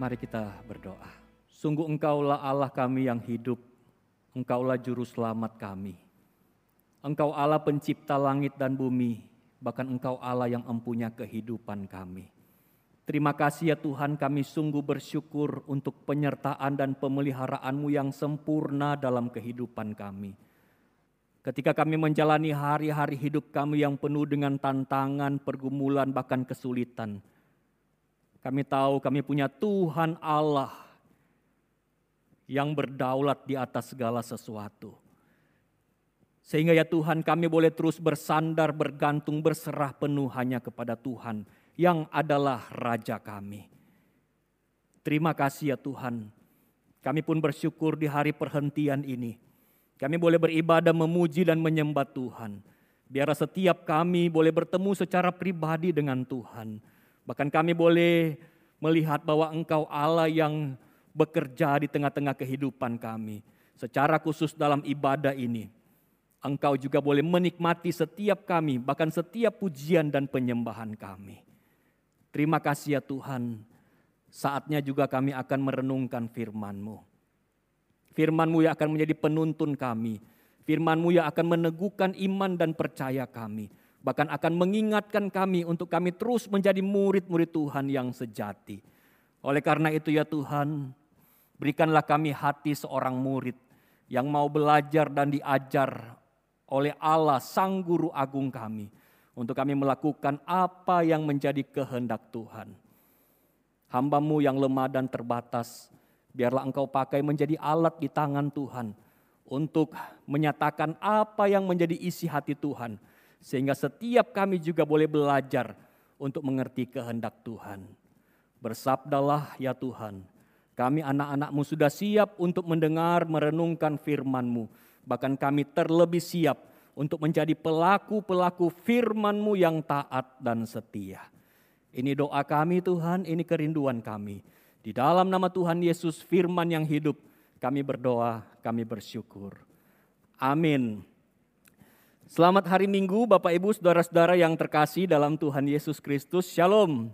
Mari kita berdoa. Sungguh engkaulah Allah kami yang hidup, engkaulah juru selamat kami. Engkau Allah pencipta langit dan bumi, bahkan engkau Allah yang empunya kehidupan kami. Terima kasih ya Tuhan kami sungguh bersyukur untuk penyertaan dan pemeliharaanmu yang sempurna dalam kehidupan kami. Ketika kami menjalani hari-hari hidup kami yang penuh dengan tantangan, pergumulan, bahkan kesulitan. Kami tahu kami punya Tuhan Allah yang berdaulat di atas segala sesuatu. Sehingga ya Tuhan kami boleh terus bersandar, bergantung, berserah penuh hanya kepada Tuhan yang adalah Raja kami. Terima kasih ya Tuhan. Kami pun bersyukur di hari perhentian ini kami boleh beribadah, memuji dan menyembah Tuhan. Biar setiap kami boleh bertemu secara pribadi dengan Tuhan. Bahkan kami boleh melihat bahwa Engkau Allah yang bekerja di tengah-tengah kehidupan kami. Secara khusus dalam ibadah ini. Engkau juga boleh menikmati setiap kami, bahkan setiap pujian dan penyembahan kami. Terima kasih ya Tuhan. Saatnya juga kami akan merenungkan firman-Mu. Firman-Mu yang akan menjadi penuntun kami. Firman-Mu yang akan meneguhkan iman dan percaya kami. Bahkan akan mengingatkan kami untuk kami terus menjadi murid-murid Tuhan yang sejati. Oleh karena itu ya Tuhan, berikanlah kami hati seorang murid yang mau belajar dan diajar oleh Allah Sang Guru Agung kami. Untuk kami melakukan apa yang menjadi kehendak Tuhan. Hambamu yang lemah dan terbatas, Biarlah engkau pakai menjadi alat di tangan Tuhan untuk menyatakan apa yang menjadi isi hati Tuhan. Sehingga setiap kami juga boleh belajar untuk mengerti kehendak Tuhan. Bersabdalah ya Tuhan, kami anak-anakmu sudah siap untuk mendengar, merenungkan firman-Mu. Bahkan kami terlebih siap untuk menjadi pelaku-pelaku firman-Mu yang taat dan setia. Ini doa kami Tuhan, ini kerinduan kami. Di dalam nama Tuhan Yesus firman yang hidup, kami berdoa, kami bersyukur. Amin. Selamat hari Minggu Bapak Ibu Saudara-saudara yang terkasih dalam Tuhan Yesus Kristus. Shalom.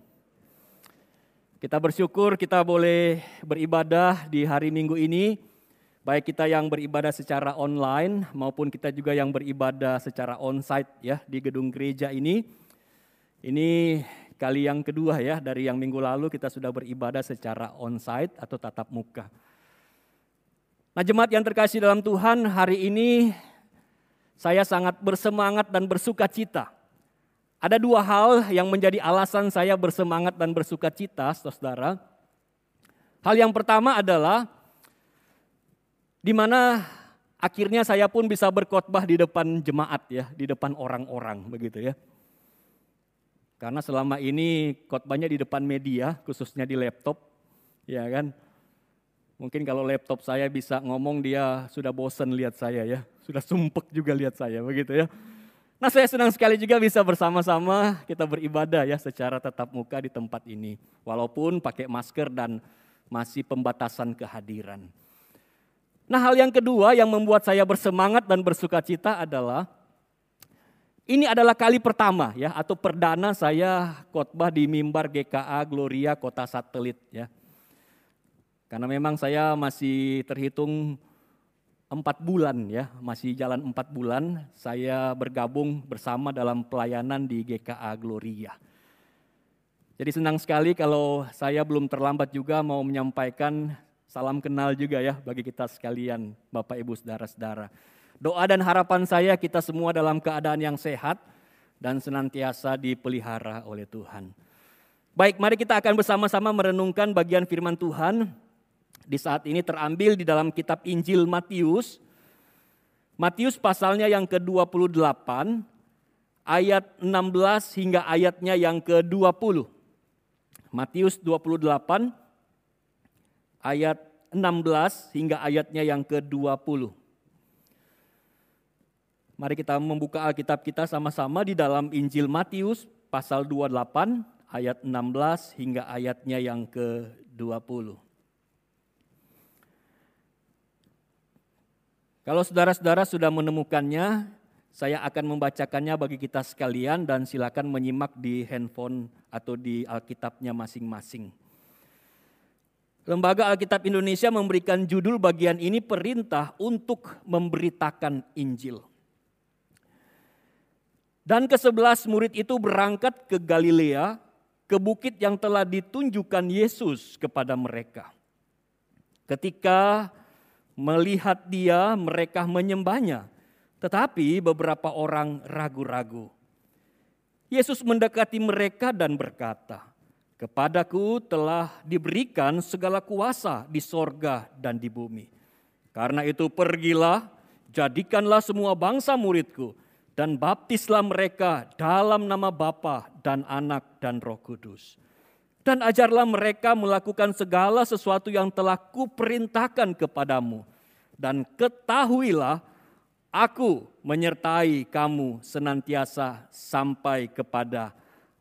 Kita bersyukur kita boleh beribadah di hari Minggu ini. Baik kita yang beribadah secara online maupun kita juga yang beribadah secara onsite ya di gedung gereja ini. Ini kali yang kedua ya dari yang minggu lalu kita sudah beribadah secara onsite atau tatap muka. Nah jemaat yang terkasih dalam Tuhan hari ini saya sangat bersemangat dan bersuka cita. Ada dua hal yang menjadi alasan saya bersemangat dan bersuka cita saudara. Hal yang pertama adalah di mana akhirnya saya pun bisa berkhotbah di depan jemaat ya, di depan orang-orang begitu ya. Karena selama ini khotbahnya di depan media, khususnya di laptop, ya kan. Mungkin kalau laptop saya bisa ngomong dia sudah bosen lihat saya ya, sudah sumpek juga lihat saya begitu ya. Nah saya senang sekali juga bisa bersama-sama kita beribadah ya secara tetap muka di tempat ini. Walaupun pakai masker dan masih pembatasan kehadiran. Nah hal yang kedua yang membuat saya bersemangat dan bersuka cita adalah ini adalah kali pertama ya atau perdana saya khotbah di mimbar GKA Gloria Kota Satelit ya. Karena memang saya masih terhitung empat bulan ya, masih jalan empat bulan saya bergabung bersama dalam pelayanan di GKA Gloria. Jadi senang sekali kalau saya belum terlambat juga mau menyampaikan salam kenal juga ya bagi kita sekalian Bapak Ibu Saudara-saudara. Doa dan harapan saya kita semua dalam keadaan yang sehat dan senantiasa dipelihara oleh Tuhan. Baik, mari kita akan bersama-sama merenungkan bagian firman Tuhan. Di saat ini terambil di dalam kitab Injil Matius. Matius pasalnya yang ke-28, ayat 16 hingga ayatnya yang ke-20. Matius 28, ayat 16 hingga ayatnya yang ke-20. Mari kita membuka Alkitab kita sama-sama di dalam Injil Matius pasal 28 ayat 16 hingga ayatnya yang ke-20. Kalau saudara-saudara sudah menemukannya, saya akan membacakannya bagi kita sekalian dan silakan menyimak di handphone atau di Alkitabnya masing-masing. Lembaga Alkitab Indonesia memberikan judul bagian ini perintah untuk memberitakan Injil. Dan kesebelas murid itu berangkat ke Galilea, ke bukit yang telah ditunjukkan Yesus kepada mereka. Ketika melihat dia, mereka menyembahnya. Tetapi beberapa orang ragu-ragu. Yesus mendekati mereka dan berkata, Kepadaku telah diberikan segala kuasa di sorga dan di bumi. Karena itu pergilah, jadikanlah semua bangsa muridku, dan baptislah mereka dalam nama Bapa dan Anak dan Roh Kudus. Dan ajarlah mereka melakukan segala sesuatu yang telah kuperintahkan kepadamu. Dan ketahuilah, aku menyertai kamu senantiasa sampai kepada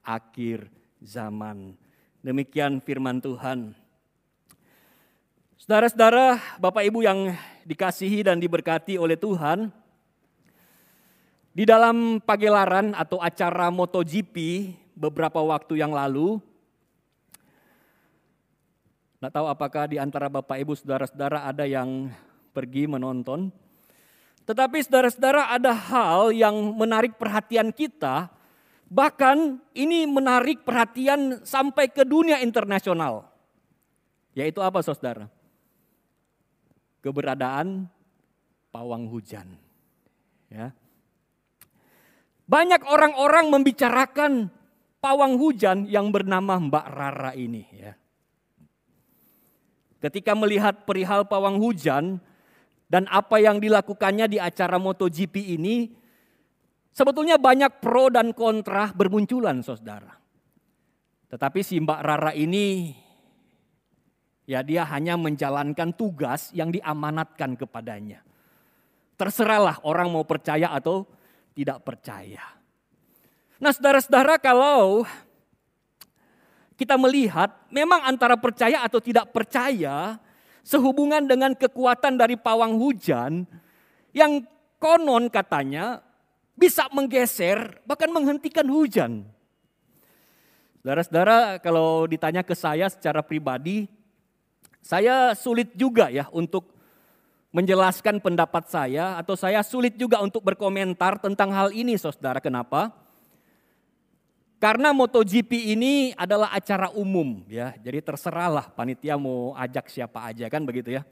akhir zaman. Demikian firman Tuhan. Saudara-saudara, Bapak Ibu yang dikasihi dan diberkati oleh Tuhan, di dalam pagelaran atau acara MotoGP beberapa waktu yang lalu, Tidak tahu apakah di antara Bapak Ibu saudara-saudara ada yang pergi menonton. Tetapi saudara-saudara ada hal yang menarik perhatian kita Bahkan ini menarik perhatian sampai ke dunia internasional. Yaitu apa saudara? Keberadaan pawang hujan. Ya. Banyak orang-orang membicarakan pawang hujan yang bernama Mbak Rara ini. Ya. Ketika melihat perihal pawang hujan dan apa yang dilakukannya di acara MotoGP ini, Sebetulnya banyak pro dan kontra bermunculan saudara. Tetapi si Mbak Rara ini ya dia hanya menjalankan tugas yang diamanatkan kepadanya. Terserahlah orang mau percaya atau tidak percaya. Nah saudara-saudara kalau kita melihat memang antara percaya atau tidak percaya sehubungan dengan kekuatan dari pawang hujan yang konon katanya bisa menggeser, bahkan menghentikan hujan. Saudara-saudara, kalau ditanya ke saya secara pribadi, saya sulit juga ya untuk menjelaskan pendapat saya atau saya sulit juga untuk berkomentar tentang hal ini, Saudara. Kenapa? Karena MotoGP ini adalah acara umum ya. Jadi terserahlah panitia mau ajak siapa aja kan begitu ya.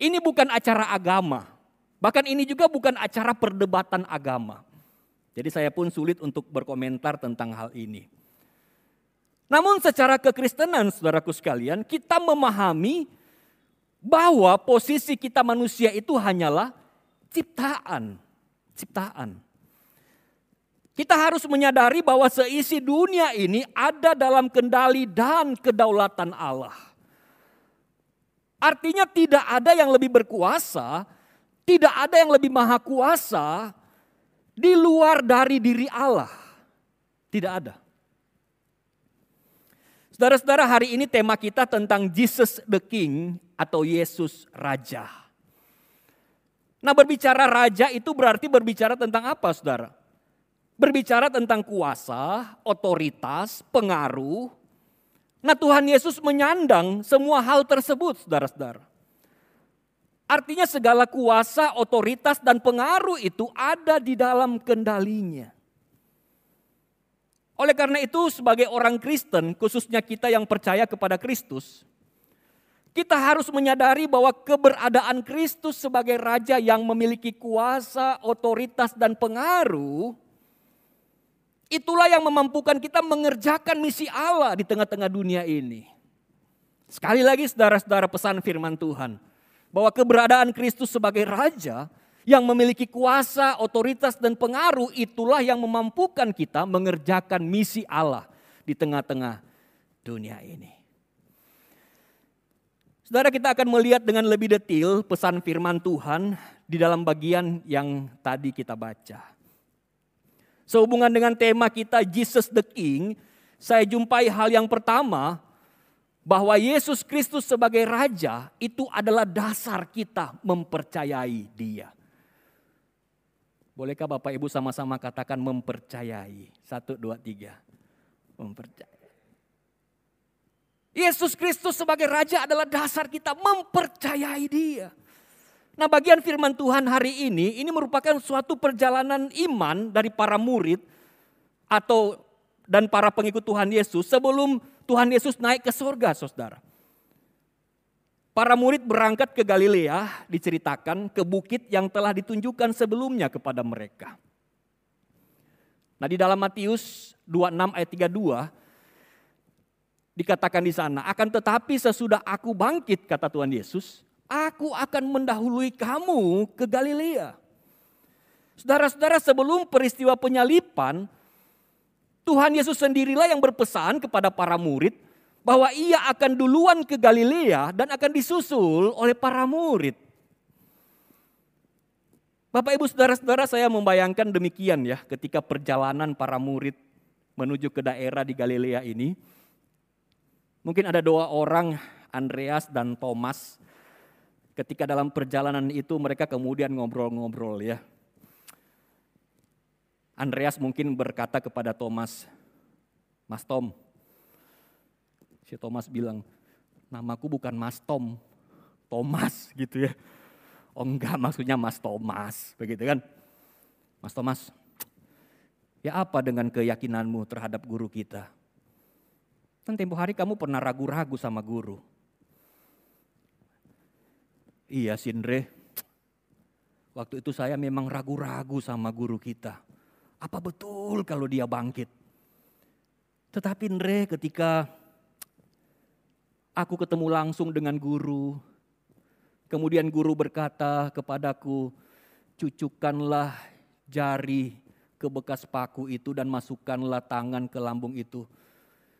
Ini bukan acara agama. Bahkan ini juga bukan acara perdebatan agama. Jadi saya pun sulit untuk berkomentar tentang hal ini. Namun secara kekristenan saudaraku sekalian, kita memahami bahwa posisi kita manusia itu hanyalah ciptaan. Ciptaan. Kita harus menyadari bahwa seisi dunia ini ada dalam kendali dan kedaulatan Allah. Artinya tidak ada yang lebih berkuasa tidak ada yang lebih maha kuasa di luar dari diri Allah. Tidak ada. Saudara-saudara, hari ini tema kita tentang Jesus the King atau Yesus Raja. Nah, berbicara raja itu berarti berbicara tentang apa, Saudara? Berbicara tentang kuasa, otoritas, pengaruh. Nah, Tuhan Yesus menyandang semua hal tersebut, Saudara-saudara. Artinya segala kuasa, otoritas dan pengaruh itu ada di dalam kendalinya. Oleh karena itu sebagai orang Kristen, khususnya kita yang percaya kepada Kristus, kita harus menyadari bahwa keberadaan Kristus sebagai raja yang memiliki kuasa, otoritas dan pengaruh itulah yang memampukan kita mengerjakan misi Allah di tengah-tengah dunia ini. Sekali lagi saudara-saudara pesan firman Tuhan bahwa keberadaan Kristus sebagai raja yang memiliki kuasa, otoritas dan pengaruh itulah yang memampukan kita mengerjakan misi Allah di tengah-tengah dunia ini. Saudara kita akan melihat dengan lebih detail pesan firman Tuhan di dalam bagian yang tadi kita baca. Sehubungan dengan tema kita Jesus the King, saya jumpai hal yang pertama bahwa Yesus Kristus sebagai raja itu adalah dasar kita mempercayai Dia. Bolehkah Bapak Ibu sama-sama katakan mempercayai? Satu, dua, tiga. Mempercayai. Yesus Kristus sebagai Raja adalah dasar kita mempercayai dia. Nah bagian firman Tuhan hari ini, ini merupakan suatu perjalanan iman dari para murid atau dan para pengikut Tuhan Yesus sebelum Tuhan Yesus naik ke surga saudara. Para murid berangkat ke Galilea diceritakan ke bukit yang telah ditunjukkan sebelumnya kepada mereka. Nah di dalam Matius 26 ayat 32 dikatakan di sana, akan tetapi sesudah aku bangkit kata Tuhan Yesus, aku akan mendahului kamu ke Galilea. Saudara-saudara sebelum peristiwa penyalipan, Tuhan Yesus sendirilah yang berpesan kepada para murid bahwa ia akan duluan ke Galilea dan akan disusul oleh para murid. Bapak ibu saudara-saudara saya membayangkan demikian ya ketika perjalanan para murid menuju ke daerah di Galilea ini. Mungkin ada dua orang, Andreas dan Thomas. Ketika dalam perjalanan itu mereka kemudian ngobrol-ngobrol ya. Andreas mungkin berkata kepada Thomas, Mas Tom. Si Thomas bilang, namaku bukan Mas Tom, Thomas gitu ya. Oh enggak maksudnya Mas Thomas, begitu kan. Mas Thomas, ya apa dengan keyakinanmu terhadap guru kita? Kan tempo hari kamu pernah ragu-ragu sama guru. Iya Sindre, waktu itu saya memang ragu-ragu sama guru kita. Apa betul kalau dia bangkit? Tetapi Ndre ketika aku ketemu langsung dengan guru, kemudian guru berkata kepadaku, cucukkanlah jari ke bekas paku itu dan masukkanlah tangan ke lambung itu.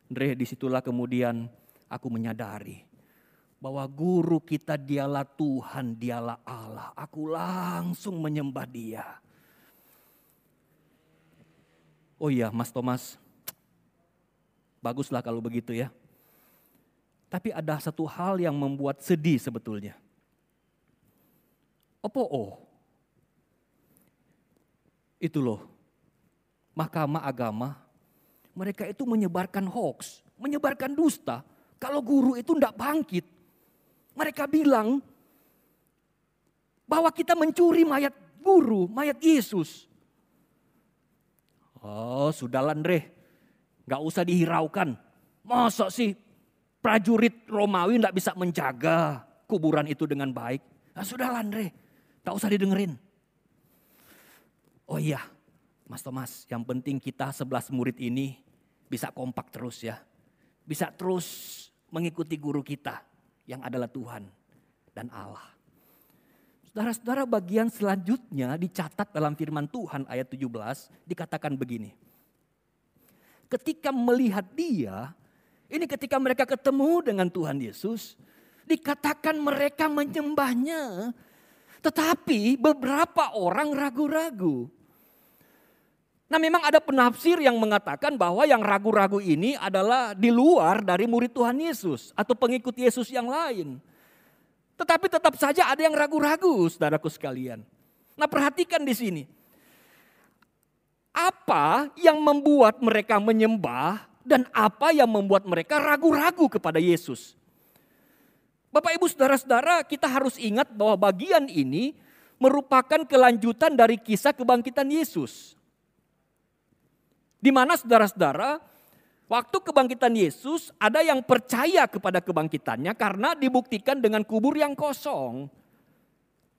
Andre di situlah kemudian aku menyadari bahwa guru kita dialah Tuhan, dialah Allah. Aku langsung menyembah dia. Oh iya Mas Thomas, baguslah kalau begitu ya. Tapi ada satu hal yang membuat sedih sebetulnya. Apa oh? Itu loh, mahkamah agama mereka itu menyebarkan hoax, menyebarkan dusta. Kalau guru itu tidak bangkit. Mereka bilang bahwa kita mencuri mayat guru, mayat Yesus. Oh sudah Andre, gak usah dihiraukan. Masa sih prajurit Romawi tidak bisa menjaga kuburan itu dengan baik. Nah, sudah Andre, gak usah didengerin. Oh iya, Mas Thomas, yang penting kita sebelas murid ini bisa kompak terus ya. Bisa terus mengikuti guru kita yang adalah Tuhan dan Allah. Saudara-saudara bagian selanjutnya dicatat dalam firman Tuhan ayat 17 dikatakan begini. Ketika melihat dia, ini ketika mereka ketemu dengan Tuhan Yesus, dikatakan mereka menyembahnya. Tetapi beberapa orang ragu-ragu. Nah memang ada penafsir yang mengatakan bahwa yang ragu-ragu ini adalah di luar dari murid Tuhan Yesus atau pengikut Yesus yang lain. Tetapi tetap saja ada yang ragu-ragu saudaraku sekalian. Nah perhatikan di sini. Apa yang membuat mereka menyembah dan apa yang membuat mereka ragu-ragu kepada Yesus. Bapak ibu saudara-saudara kita harus ingat bahwa bagian ini merupakan kelanjutan dari kisah kebangkitan Yesus. Di mana saudara-saudara, waktu kebangkitan Yesus ada yang percaya kepada kebangkitannya karena dibuktikan dengan kubur yang kosong.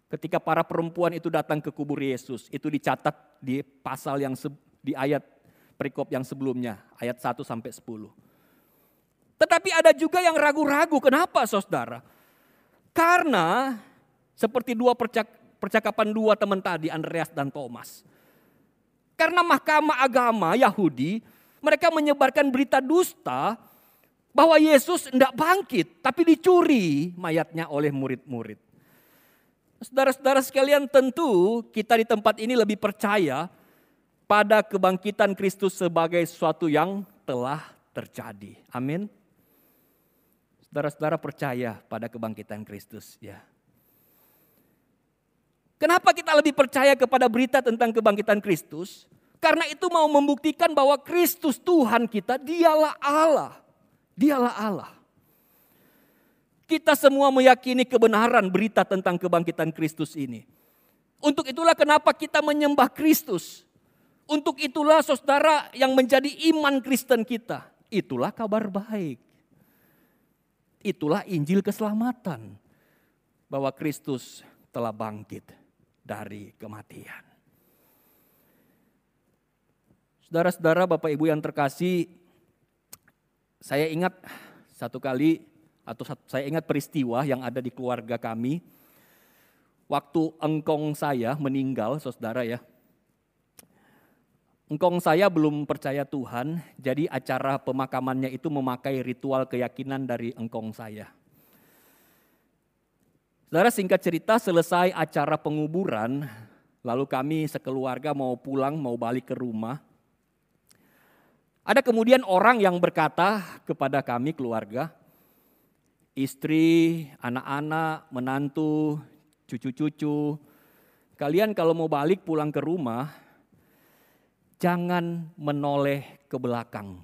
Ketika para perempuan itu datang ke kubur Yesus, itu dicatat di pasal yang di ayat perikop yang sebelumnya, ayat 1 sampai 10. Tetapi ada juga yang ragu-ragu, kenapa saudara? Karena seperti dua percakapan dua teman tadi, Andreas dan Thomas. Karena mahkamah agama Yahudi, mereka menyebarkan berita dusta bahwa Yesus tidak bangkit, tapi dicuri mayatnya oleh murid-murid. Saudara-saudara sekalian tentu kita di tempat ini lebih percaya pada kebangkitan Kristus sebagai sesuatu yang telah terjadi. Amin. Saudara-saudara percaya pada kebangkitan Kristus ya. Kenapa kita lebih percaya kepada berita tentang kebangkitan Kristus? Karena itu mau membuktikan bahwa Kristus Tuhan kita dialah Allah. Dialah Allah. Kita semua meyakini kebenaran berita tentang kebangkitan Kristus ini. Untuk itulah kenapa kita menyembah Kristus. Untuk itulah saudara yang menjadi iman Kristen kita. Itulah kabar baik. Itulah Injil keselamatan. Bahwa Kristus telah bangkit dari kematian. Saudara-saudara, Bapak Ibu yang terkasih, saya ingat satu kali atau saya ingat peristiwa yang ada di keluarga kami. Waktu engkong saya meninggal, saudara ya. Engkong saya belum percaya Tuhan, jadi acara pemakamannya itu memakai ritual keyakinan dari engkong saya. Saudara singkat cerita selesai acara penguburan, lalu kami sekeluarga mau pulang, mau balik ke rumah. Ada kemudian orang yang berkata kepada kami keluarga, istri, anak-anak, menantu, cucu-cucu. Kalian kalau mau balik pulang ke rumah, jangan menoleh ke belakang.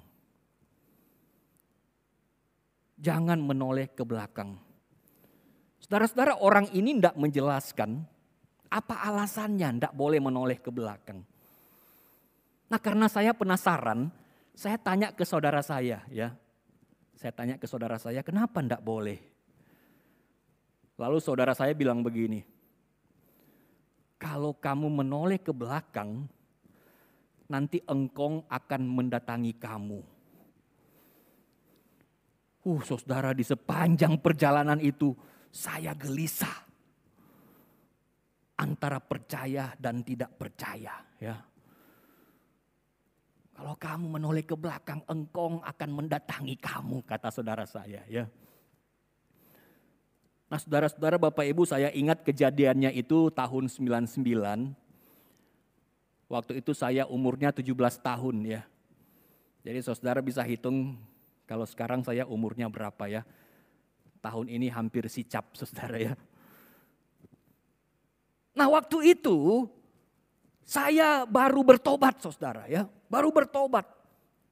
Jangan menoleh ke belakang. Saudara-saudara orang ini tidak menjelaskan apa alasannya tidak boleh menoleh ke belakang. Nah karena saya penasaran, saya tanya ke saudara saya ya, saya tanya ke saudara saya, kenapa ndak boleh? Lalu saudara saya bilang begini, kalau kamu menoleh ke belakang, nanti engkong akan mendatangi kamu. Uh, saudara di sepanjang perjalanan itu saya gelisah antara percaya dan tidak percaya, ya. Kalau kamu menoleh ke belakang, engkong akan mendatangi kamu, kata saudara saya. ya. Nah saudara-saudara Bapak Ibu saya ingat kejadiannya itu tahun 99. Waktu itu saya umurnya 17 tahun ya. Jadi saudara bisa hitung kalau sekarang saya umurnya berapa ya. Tahun ini hampir sicap saudara ya. Nah waktu itu saya baru bertobat saudara ya baru bertobat.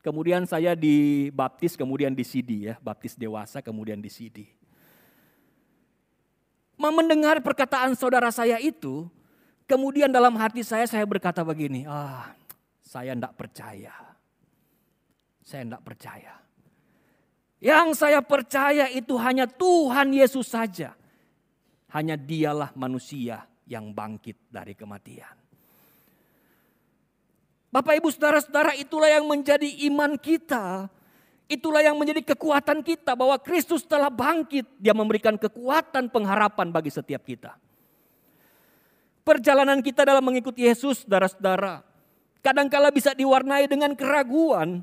Kemudian saya dibaptis, kemudian di CD ya, baptis dewasa, kemudian di CD. Mendengar perkataan saudara saya itu, kemudian dalam hati saya saya berkata begini, ah saya tidak percaya. Saya tidak percaya. Yang saya percaya itu hanya Tuhan Yesus saja. Hanya dialah manusia yang bangkit dari kematian. Bapak ibu saudara-saudara itulah yang menjadi iman kita. Itulah yang menjadi kekuatan kita bahwa Kristus telah bangkit. Dia memberikan kekuatan pengharapan bagi setiap kita. Perjalanan kita dalam mengikuti Yesus saudara-saudara. Kadangkala bisa diwarnai dengan keraguan.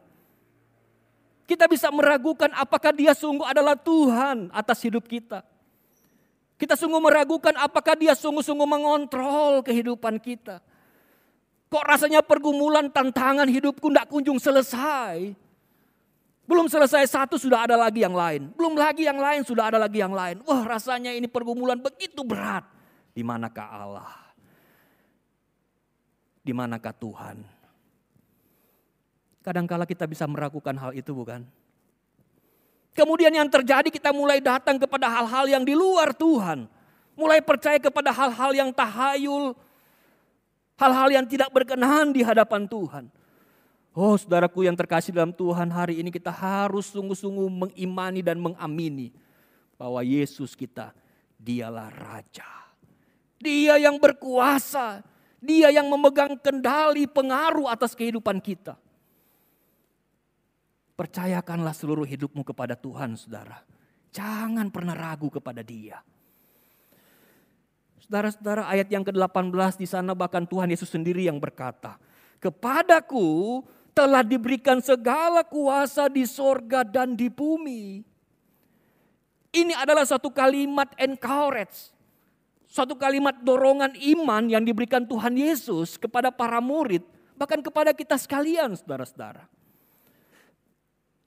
Kita bisa meragukan apakah dia sungguh adalah Tuhan atas hidup kita. Kita sungguh meragukan apakah dia sungguh-sungguh mengontrol kehidupan kita. Kok rasanya pergumulan tantangan hidupku tidak kunjung selesai. Belum selesai satu sudah ada lagi yang lain. Belum lagi yang lain sudah ada lagi yang lain. Wah rasanya ini pergumulan begitu berat. Di manakah Allah? Di manakah Tuhan? Kadangkala kita bisa meragukan hal itu bukan? Kemudian yang terjadi kita mulai datang kepada hal-hal yang di luar Tuhan. Mulai percaya kepada hal-hal yang tahayul, Hal-hal yang tidak berkenan di hadapan Tuhan. Oh saudaraku yang terkasih dalam Tuhan hari ini kita harus sungguh-sungguh mengimani dan mengamini. Bahwa Yesus kita dialah Raja. Dia yang berkuasa. Dia yang memegang kendali pengaruh atas kehidupan kita. Percayakanlah seluruh hidupmu kepada Tuhan saudara. Jangan pernah ragu kepada dia. Saudara-saudara ayat yang ke-18 di sana bahkan Tuhan Yesus sendiri yang berkata. Kepadaku telah diberikan segala kuasa di sorga dan di bumi. Ini adalah satu kalimat encourage. Suatu kalimat dorongan iman yang diberikan Tuhan Yesus kepada para murid. Bahkan kepada kita sekalian saudara-saudara.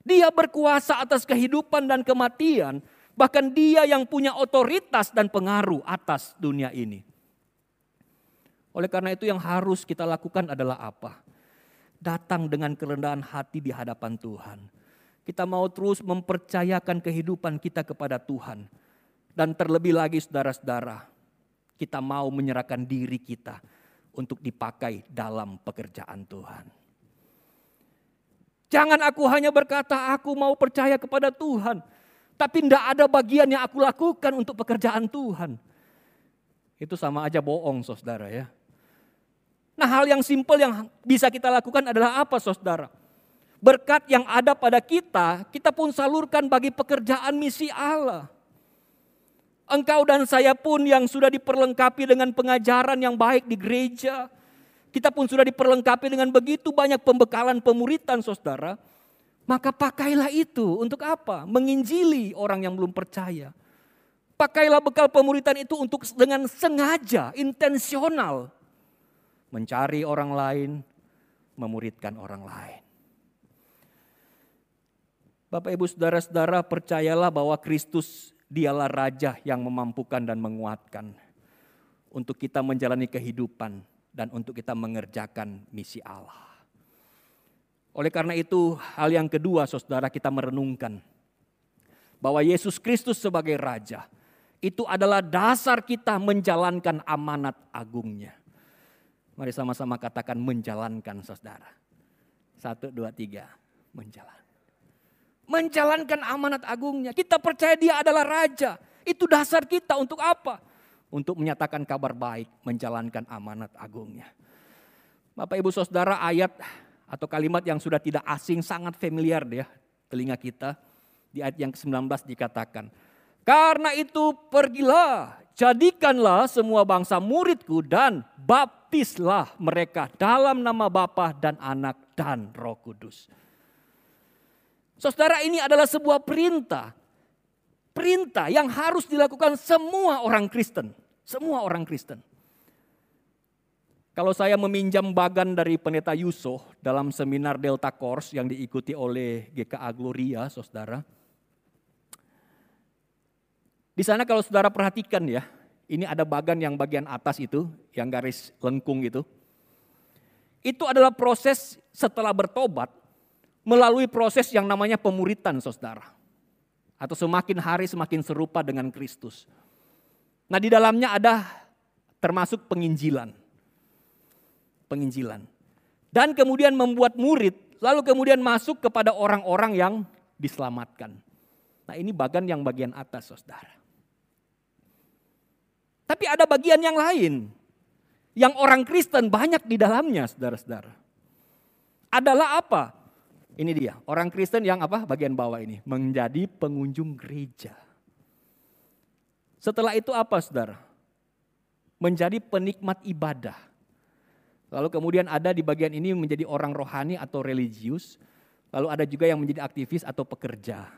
Dia berkuasa atas kehidupan dan kematian Bahkan dia yang punya otoritas dan pengaruh atas dunia ini. Oleh karena itu yang harus kita lakukan adalah apa? Datang dengan kerendahan hati di hadapan Tuhan. Kita mau terus mempercayakan kehidupan kita kepada Tuhan. Dan terlebih lagi saudara-saudara, kita mau menyerahkan diri kita untuk dipakai dalam pekerjaan Tuhan. Jangan aku hanya berkata aku mau percaya kepada Tuhan. Tapi tidak ada bagian yang aku lakukan untuk pekerjaan Tuhan. Itu sama aja bohong saudara ya. Nah hal yang simpel yang bisa kita lakukan adalah apa saudara? Berkat yang ada pada kita, kita pun salurkan bagi pekerjaan misi Allah. Engkau dan saya pun yang sudah diperlengkapi dengan pengajaran yang baik di gereja. Kita pun sudah diperlengkapi dengan begitu banyak pembekalan pemuritan saudara. Maka pakailah itu untuk apa? Menginjili orang yang belum percaya. Pakailah bekal pemuritan itu untuk dengan sengaja, intensional. Mencari orang lain, memuridkan orang lain. Bapak ibu saudara-saudara percayalah bahwa Kristus dialah Raja yang memampukan dan menguatkan. Untuk kita menjalani kehidupan dan untuk kita mengerjakan misi Allah. Oleh karena itu hal yang kedua saudara kita merenungkan. Bahwa Yesus Kristus sebagai Raja itu adalah dasar kita menjalankan amanat agungnya. Mari sama-sama katakan menjalankan saudara. Satu, dua, tiga. Menjalankan menjalankan amanat agungnya. Kita percaya dia adalah raja. Itu dasar kita untuk apa? Untuk menyatakan kabar baik, menjalankan amanat agungnya. Bapak Ibu Saudara ayat atau kalimat yang sudah tidak asing sangat familiar ya telinga kita. Di ayat yang ke-19 dikatakan. Karena itu pergilah, jadikanlah semua bangsa muridku dan baptislah mereka dalam nama Bapa dan Anak dan Roh Kudus. Saudara ini adalah sebuah perintah. Perintah yang harus dilakukan semua orang Kristen. Semua orang Kristen. Kalau saya meminjam bagan dari pendeta Yusof dalam seminar Delta Course yang diikuti oleh GKA Gloria, saudara. Di sana kalau saudara perhatikan ya, ini ada bagan yang bagian atas itu, yang garis lengkung itu. Itu adalah proses setelah bertobat, melalui proses yang namanya pemuritan saudara. Atau semakin hari semakin serupa dengan Kristus. Nah di dalamnya ada termasuk penginjilan. Penginjilan. Dan kemudian membuat murid, lalu kemudian masuk kepada orang-orang yang diselamatkan. Nah ini bagian yang bagian atas saudara. Tapi ada bagian yang lain. Yang orang Kristen banyak di dalamnya saudara-saudara. Adalah apa? Ini dia, orang Kristen yang apa? Bagian bawah ini, menjadi pengunjung gereja. Setelah itu apa saudara? Menjadi penikmat ibadah. Lalu kemudian ada di bagian ini menjadi orang rohani atau religius. Lalu ada juga yang menjadi aktivis atau pekerja.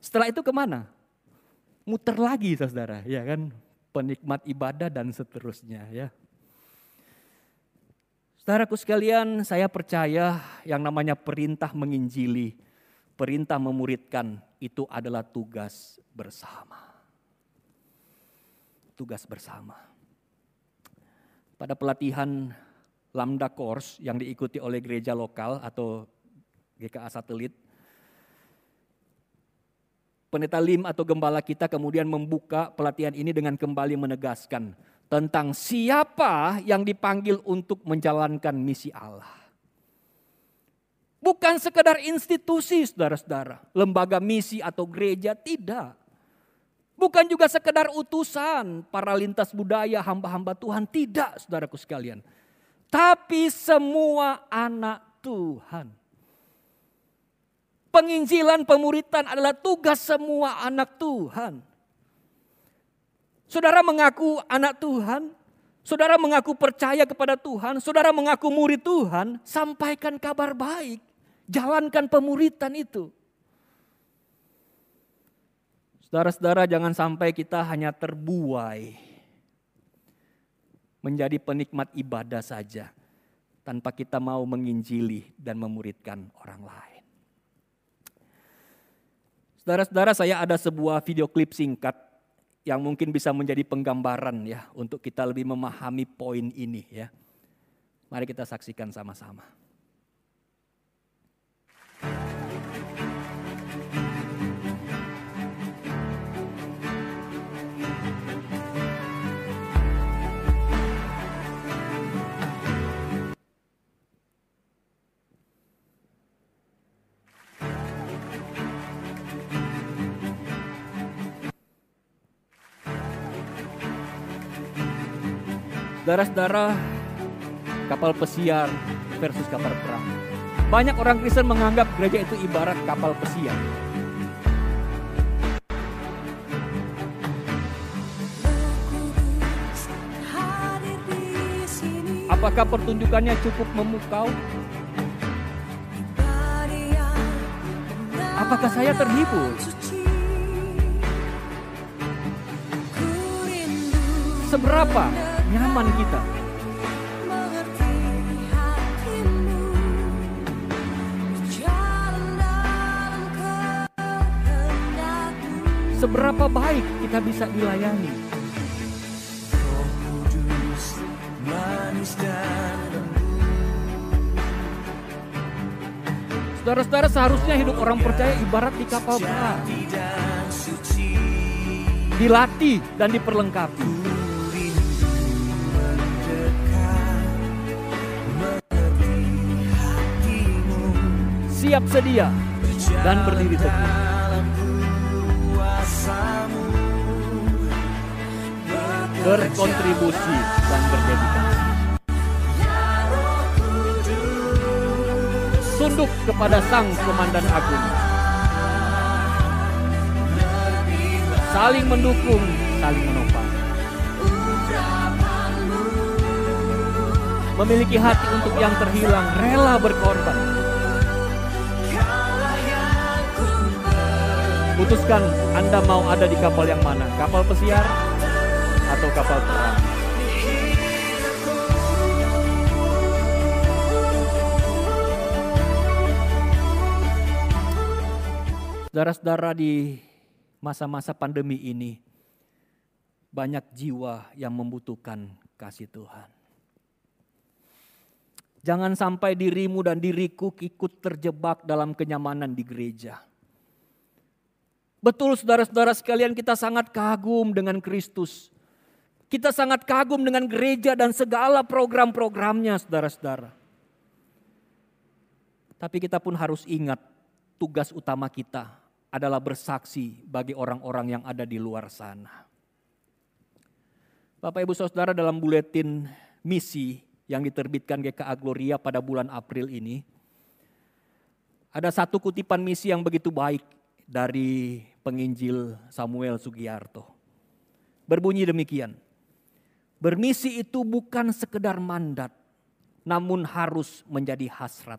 Setelah itu ke mana? Muter lagi saudara, ya kan? Penikmat ibadah dan seterusnya ya. Saudaraku sekalian, saya percaya yang namanya perintah menginjili, perintah memuridkan itu adalah tugas bersama. Tugas bersama. Pada pelatihan Lambda Course yang diikuti oleh gereja lokal atau GKA satelit, Pendeta Lim atau gembala kita kemudian membuka pelatihan ini dengan kembali menegaskan tentang siapa yang dipanggil untuk menjalankan misi Allah. Bukan sekedar institusi saudara-saudara, lembaga misi atau gereja, tidak. Bukan juga sekedar utusan para lintas budaya hamba-hamba Tuhan, tidak saudaraku sekalian. Tapi semua anak Tuhan. Penginjilan pemuritan adalah tugas semua anak Tuhan. Saudara mengaku anak Tuhan, saudara mengaku percaya kepada Tuhan, saudara mengaku murid Tuhan, sampaikan kabar baik, jalankan pemuritan itu. Saudara-saudara jangan sampai kita hanya terbuai menjadi penikmat ibadah saja tanpa kita mau menginjili dan memuridkan orang lain. Saudara-saudara saya ada sebuah video klip singkat yang mungkin bisa menjadi penggambaran ya untuk kita lebih memahami poin ini ya. Mari kita saksikan sama-sama. Saudara-saudara, kapal pesiar versus kapal perang. Banyak orang Kristen menganggap gereja itu ibarat kapal pesiar. Apakah pertunjukannya cukup memukau? Apakah saya terhibur? Seberapa nyaman kita? Seberapa baik kita bisa dilayani? Saudara-saudara seharusnya hidup orang percaya ibarat di kapal perang. Dilatih dan diperlengkapi. Siap sedia dan berdiri teguh. Berkontribusi dan berdedikasi. tunduk kepada Sang Komandan Agung. Saling mendukung, saling menopang. Memiliki hati untuk yang terhilang, rela berkorban. Putuskan Anda mau ada di kapal yang mana, kapal pesiar atau kapal perang. Saudara-saudara di masa-masa pandemi ini, banyak jiwa yang membutuhkan kasih Tuhan. Jangan sampai dirimu dan diriku ikut terjebak dalam kenyamanan di gereja. Betul saudara-saudara sekalian kita sangat kagum dengan Kristus. Kita sangat kagum dengan gereja dan segala program-programnya saudara-saudara. Tapi kita pun harus ingat tugas utama kita adalah bersaksi bagi orang-orang yang ada di luar sana. Bapak Ibu Saudara dalam buletin misi yang diterbitkan GKA Gloria pada bulan April ini, ada satu kutipan misi yang begitu baik dari penginjil Samuel Sugiarto. Berbunyi demikian, bermisi itu bukan sekedar mandat, namun harus menjadi hasrat.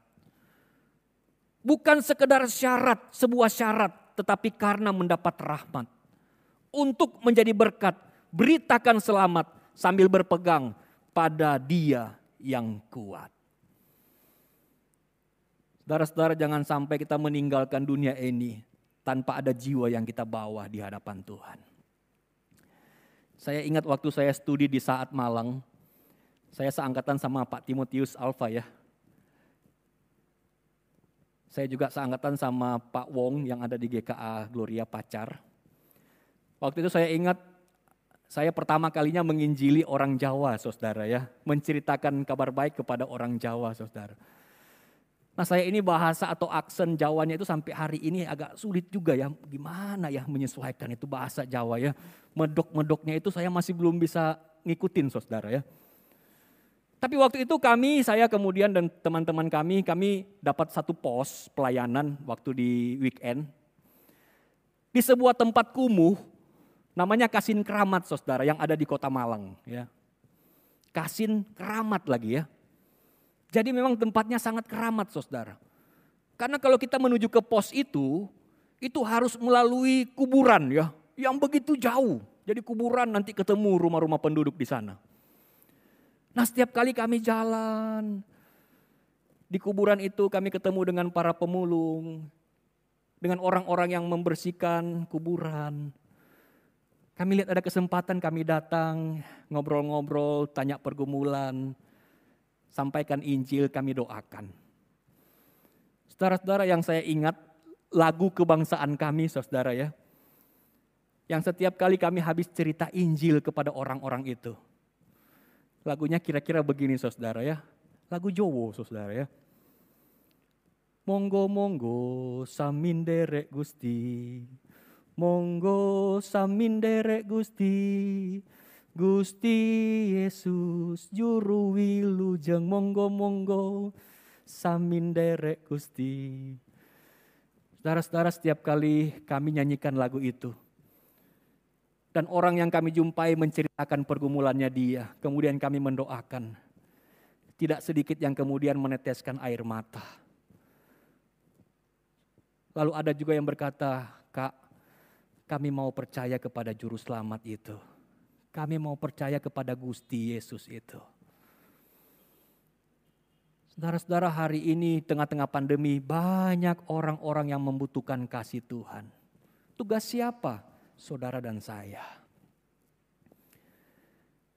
Bukan sekedar syarat, sebuah syarat, tetapi karena mendapat rahmat. Untuk menjadi berkat, beritakan selamat sambil berpegang pada dia yang kuat. Saudara-saudara jangan sampai kita meninggalkan dunia ini tanpa ada jiwa yang kita bawa di hadapan Tuhan. Saya ingat waktu saya studi di saat Malang, saya seangkatan sama Pak Timotius Alfa ya. Saya juga seangkatan sama Pak Wong yang ada di GKA Gloria Pacar. Waktu itu saya ingat saya pertama kalinya menginjili orang Jawa, saudara ya. Menceritakan kabar baik kepada orang Jawa, saudara. Nah saya ini bahasa atau aksen Jawanya itu sampai hari ini agak sulit juga ya. Gimana ya menyesuaikan itu bahasa Jawa ya. Medok-medoknya itu saya masih belum bisa ngikutin saudara ya. Tapi waktu itu kami, saya kemudian dan teman-teman kami, kami dapat satu pos pelayanan waktu di weekend. Di sebuah tempat kumuh, namanya Kasin Keramat saudara yang ada di kota Malang. ya Kasin Keramat lagi ya. Jadi memang tempatnya sangat keramat saudara. Karena kalau kita menuju ke pos itu, itu harus melalui kuburan ya. Yang begitu jauh. Jadi kuburan nanti ketemu rumah-rumah penduduk di sana. Nah setiap kali kami jalan, di kuburan itu kami ketemu dengan para pemulung, dengan orang-orang yang membersihkan kuburan. Kami lihat ada kesempatan kami datang, ngobrol-ngobrol, tanya pergumulan, sampaikan Injil, kami doakan. Saudara-saudara yang saya ingat, lagu kebangsaan kami saudara ya. Yang setiap kali kami habis cerita Injil kepada orang-orang itu. Lagunya kira-kira begini saudara ya. Lagu Jowo saudara ya. Monggo monggo samin derek gusti. Monggo samin derek gusti. Gusti Yesus juru wilujeng monggo monggo samin derek Gusti. Saudara-saudara setiap kali kami nyanyikan lagu itu. Dan orang yang kami jumpai menceritakan pergumulannya dia. Kemudian kami mendoakan. Tidak sedikit yang kemudian meneteskan air mata. Lalu ada juga yang berkata, Kak, kami mau percaya kepada juru selamat itu. Kami mau percaya kepada Gusti Yesus itu. Saudara-saudara hari ini tengah-tengah pandemi banyak orang-orang yang membutuhkan kasih Tuhan. Tugas siapa? Saudara dan saya.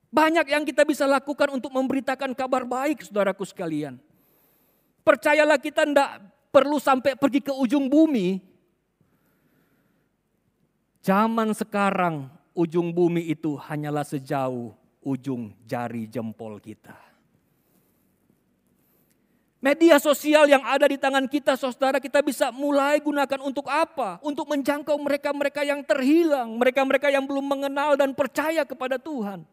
Banyak yang kita bisa lakukan untuk memberitakan kabar baik saudaraku sekalian. Percayalah kita tidak perlu sampai pergi ke ujung bumi. Zaman sekarang ujung bumi itu hanyalah sejauh ujung jari jempol kita. Media sosial yang ada di tangan kita, saudara, kita bisa mulai gunakan untuk apa? Untuk menjangkau mereka-mereka yang terhilang, mereka-mereka yang belum mengenal dan percaya kepada Tuhan.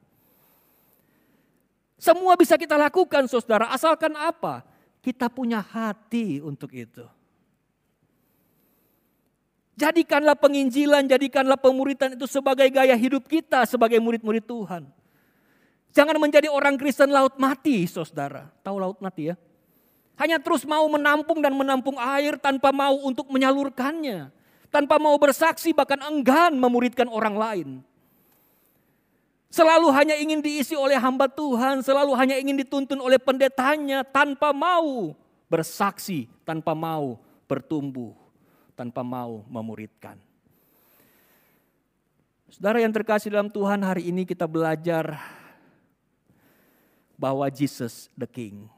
Semua bisa kita lakukan, saudara, asalkan apa? Kita punya hati untuk itu. Jadikanlah penginjilan, jadikanlah pemuritan itu sebagai gaya hidup kita sebagai murid-murid Tuhan. Jangan menjadi orang Kristen laut mati, saudara. Tahu laut mati ya? Hanya terus mau menampung dan menampung air tanpa mau untuk menyalurkannya. Tanpa mau bersaksi bahkan enggan memuridkan orang lain. Selalu hanya ingin diisi oleh hamba Tuhan, selalu hanya ingin dituntun oleh pendetanya tanpa mau bersaksi, tanpa mau bertumbuh, tanpa mau memuridkan. Saudara yang terkasih dalam Tuhan, hari ini kita belajar bahwa Jesus the King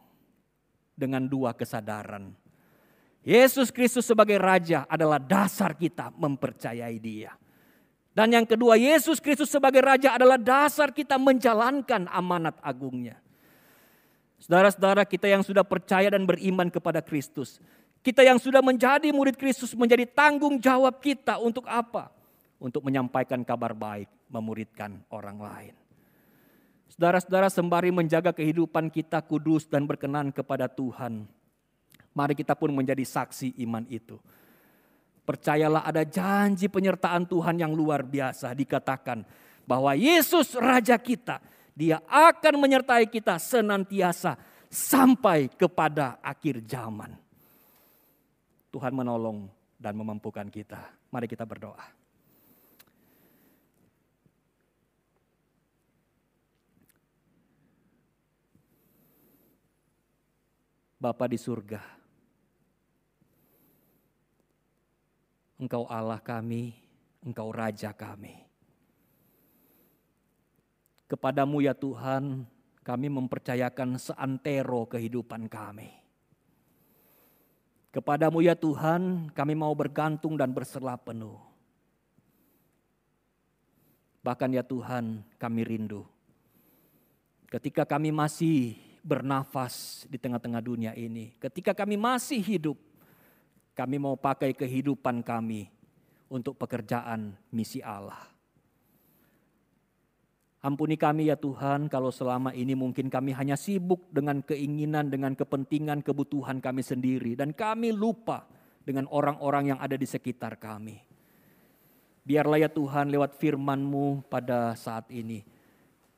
dengan dua kesadaran. Yesus Kristus sebagai Raja adalah dasar kita mempercayai Dia. Dan yang kedua, Yesus Kristus sebagai Raja adalah dasar kita menjalankan amanat agungnya. Saudara-saudara kita yang sudah percaya dan beriman kepada Kristus. Kita yang sudah menjadi murid Kristus menjadi tanggung jawab kita untuk apa? Untuk menyampaikan kabar baik, memuridkan orang lain. Saudara-saudara sembari menjaga kehidupan kita kudus dan berkenan kepada Tuhan. Mari kita pun menjadi saksi iman itu. Percayalah ada janji penyertaan Tuhan yang luar biasa dikatakan bahwa Yesus Raja kita, dia akan menyertai kita senantiasa sampai kepada akhir zaman. Tuhan menolong dan memampukan kita. Mari kita berdoa. Bapa di surga. Engkau Allah kami, Engkau Raja kami. Kepadamu ya Tuhan, kami mempercayakan seantero kehidupan kami. Kepadamu ya Tuhan, kami mau bergantung dan berserah penuh. Bahkan ya Tuhan, kami rindu. Ketika kami masih bernafas di tengah-tengah dunia ini. Ketika kami masih hidup, kami mau pakai kehidupan kami untuk pekerjaan misi Allah. Ampuni kami ya Tuhan kalau selama ini mungkin kami hanya sibuk dengan keinginan, dengan kepentingan, kebutuhan kami sendiri. Dan kami lupa dengan orang-orang yang ada di sekitar kami. Biarlah ya Tuhan lewat firman-Mu pada saat ini.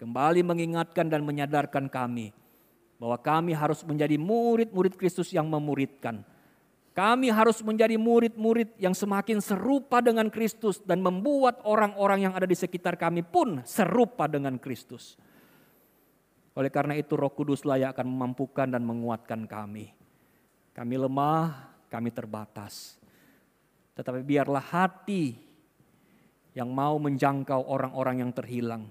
Kembali mengingatkan dan menyadarkan kami bahwa kami harus menjadi murid-murid Kristus yang memuridkan. Kami harus menjadi murid-murid yang semakin serupa dengan Kristus dan membuat orang-orang yang ada di sekitar kami pun serupa dengan Kristus. Oleh karena itu Roh Kudus layak akan memampukan dan menguatkan kami. Kami lemah, kami terbatas. Tetapi biarlah hati yang mau menjangkau orang-orang yang terhilang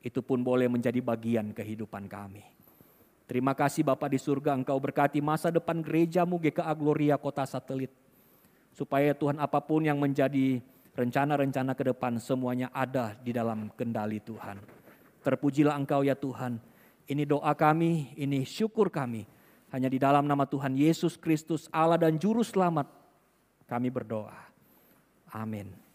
itu pun boleh menjadi bagian kehidupan kami. Terima kasih Bapak di surga Engkau berkati masa depan gerejamu GKA Gloria Kota Satelit. Supaya Tuhan apa pun yang menjadi rencana-rencana ke depan semuanya ada di dalam kendali Tuhan. Terpujilah Engkau ya Tuhan. Ini doa kami, ini syukur kami. Hanya di dalam nama Tuhan Yesus Kristus Allah dan Juru Selamat kami berdoa. Amin.